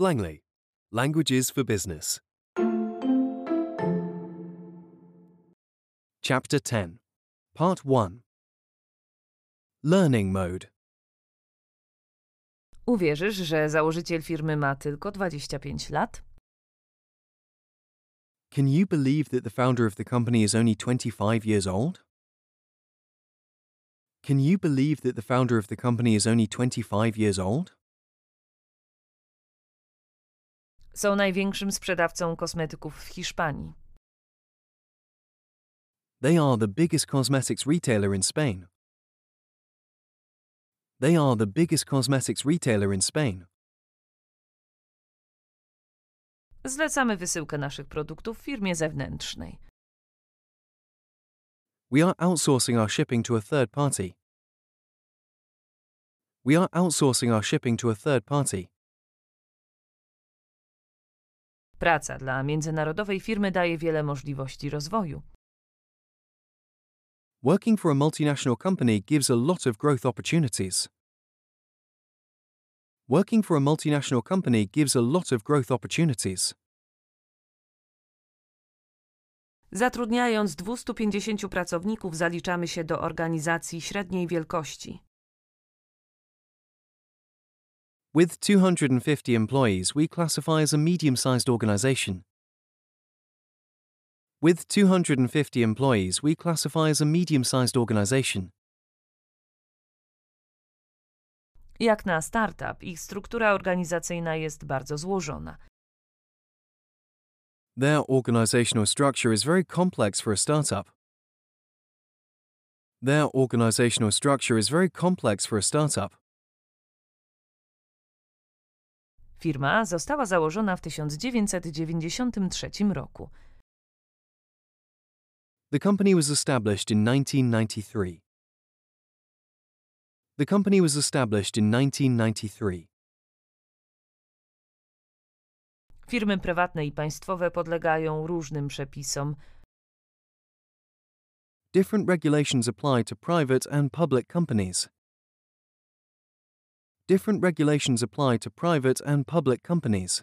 Langley. Languages for Business. Chapter 10. Part 1. Learning Mode. Uwierzysz, że założyciel firmy ma tylko 25 lat? Can you believe that the founder of the company is only 25 years old? Can you believe that the founder of the company is only 25 years old? Są największym sprzedawcą kosmetyków w Hiszpanii. They are the biggest cosmetics retailer in Spain. They are the biggest cosmetics retailer in Spain. Zlecamy wysyłkę naszych produktów firmie zewnętrznej. We are outsourcing our shipping to a third party. We are outsourcing our shipping to a third party. Praca dla międzynarodowej firmy daje wiele możliwości rozwoju. Working for a multinational company gives a lot of growth opportunities. Working for a multinational company gives a lot of growth opportunities. Zatrudniając 250 pracowników, zaliczamy się do organizacji średniej wielkości. With 250 employees, we classify as a medium sized organization. With 250 employees, we classify as a medium sized organization. Jak na startup, ich struktura organizacyjna jest bardzo złożona. Their organizational structure is very complex for a startup. Their organizational structure is very complex for a startup. Firma została założona w 1993 roku. The company was established in 1993. The company was established in 1993. Firmy prywatne i państwowe podlegają różnym przepisom. Different regulations apply to private and public companies. Different regulations apply to private and public companies.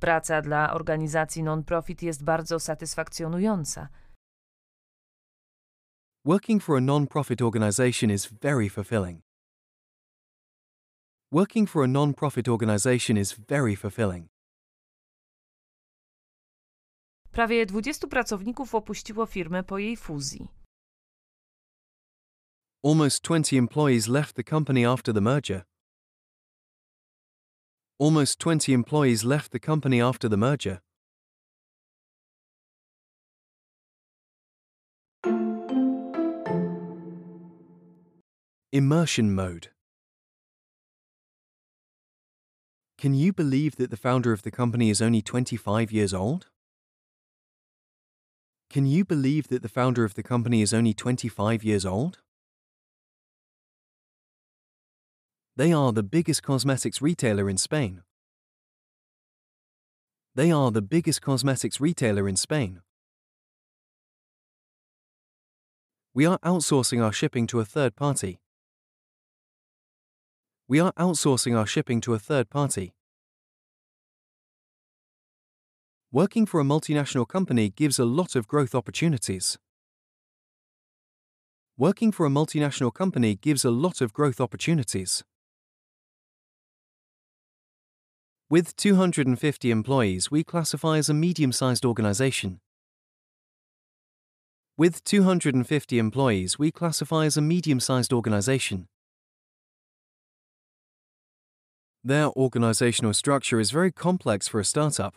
Praca dla organizacji non-profit jest bardzo satysfakcjonująca. Working for a non-profit organization is very fulfilling. Working for a non-profit organization is very fulfilling. Prawie 20 pracowników opuściło firmę po jej fuzji. Almost 20 employees left the company after the merger. Almost 20 employees left the company after the merger. Immersion mode. Can you believe that the founder of the company is only 25 years old? Can you believe that the founder of the company is only 25 years old? They are the biggest cosmetics retailer in Spain. They are the biggest cosmetics retailer in Spain. We are outsourcing our shipping to a third party. We are outsourcing our shipping to a third party. Working for a multinational company gives a lot of growth opportunities. Working for a multinational company gives a lot of growth opportunities. With 250 employees, we classify as a medium sized organization. With 250 employees, we classify as a medium sized organization. Their organizational structure is very complex for a startup.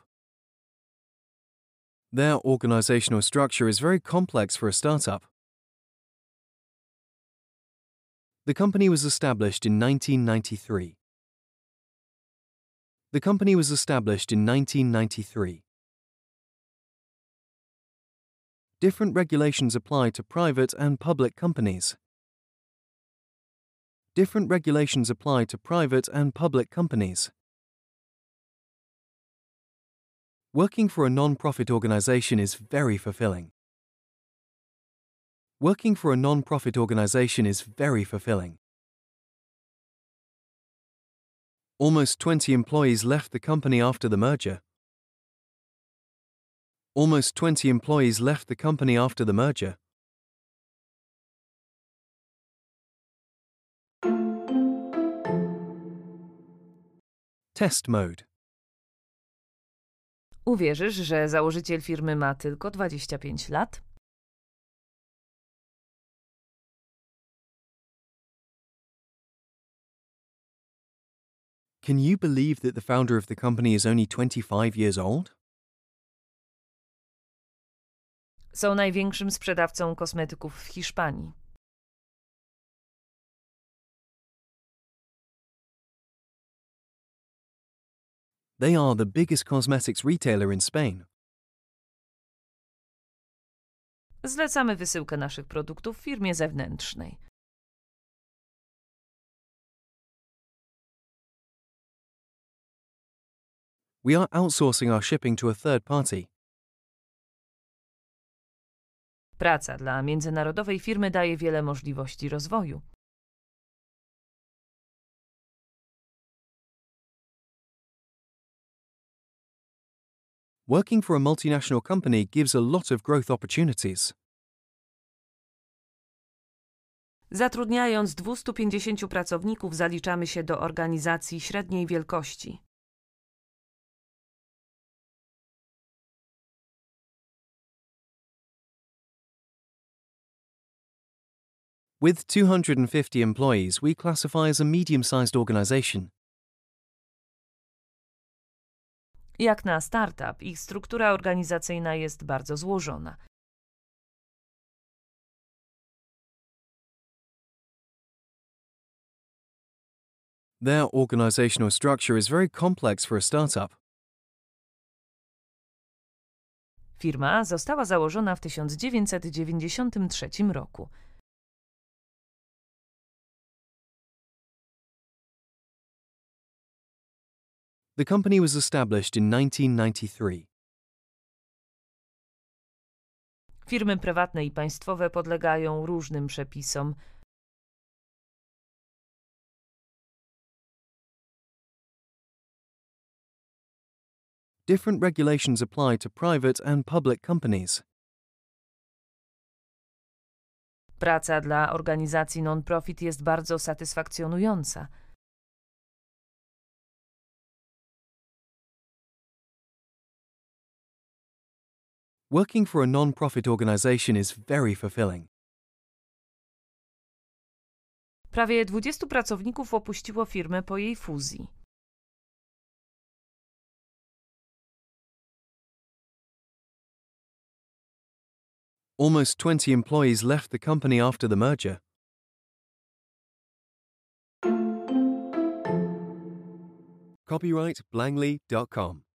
Their organizational structure is very complex for a startup. The company was established in 1993. The company was established in 1993. Different regulations apply to private and public companies. Different regulations apply to private and public companies. Working for a non-profit organization is very fulfilling. Working for a non-profit organization is very fulfilling. Almost 20 employees left the company after the merger. Almost 20 employees left the company after the merger. Test mode. Uwierzysz, że założyciel firmy ma tylko 25 lat? Can you believe that the founder of the company is only 25 years old? Są największym sprzedawcą kosmetyków w Hiszpanii. They are the biggest cosmetics retailer in Spain. Zlecamy wysyłkę naszych produktów firmie zewnętrznej. We are outsourcing our shipping to a third party. Praca dla międzynarodowej firmy daje wiele możliwości rozwoju. Working for a multinational company gives a lot of growth opportunities. Zatrudniając 250 pracowników, zaliczamy się do organizacji średniej wielkości. With 250 employees, we classify as a medium sized organization. Jak na startup, ich struktura organizacyjna jest bardzo złożona. Their organizational structure is very complex for a startup. Firma została założona w 1993 roku. The company was established in 1993. Firmy prywatne i państwowe podlegają różnym przepisom. Different regulations apply to private and public companies. Praca dla organizacji non-profit jest bardzo satysfakcjonująca. Working for a non profit organization is very fulfilling. Prawie 20 pracowników opuściło firmę po jej fuzji. Almost 20 employees left the company after the merger. Copyright Blangley.com.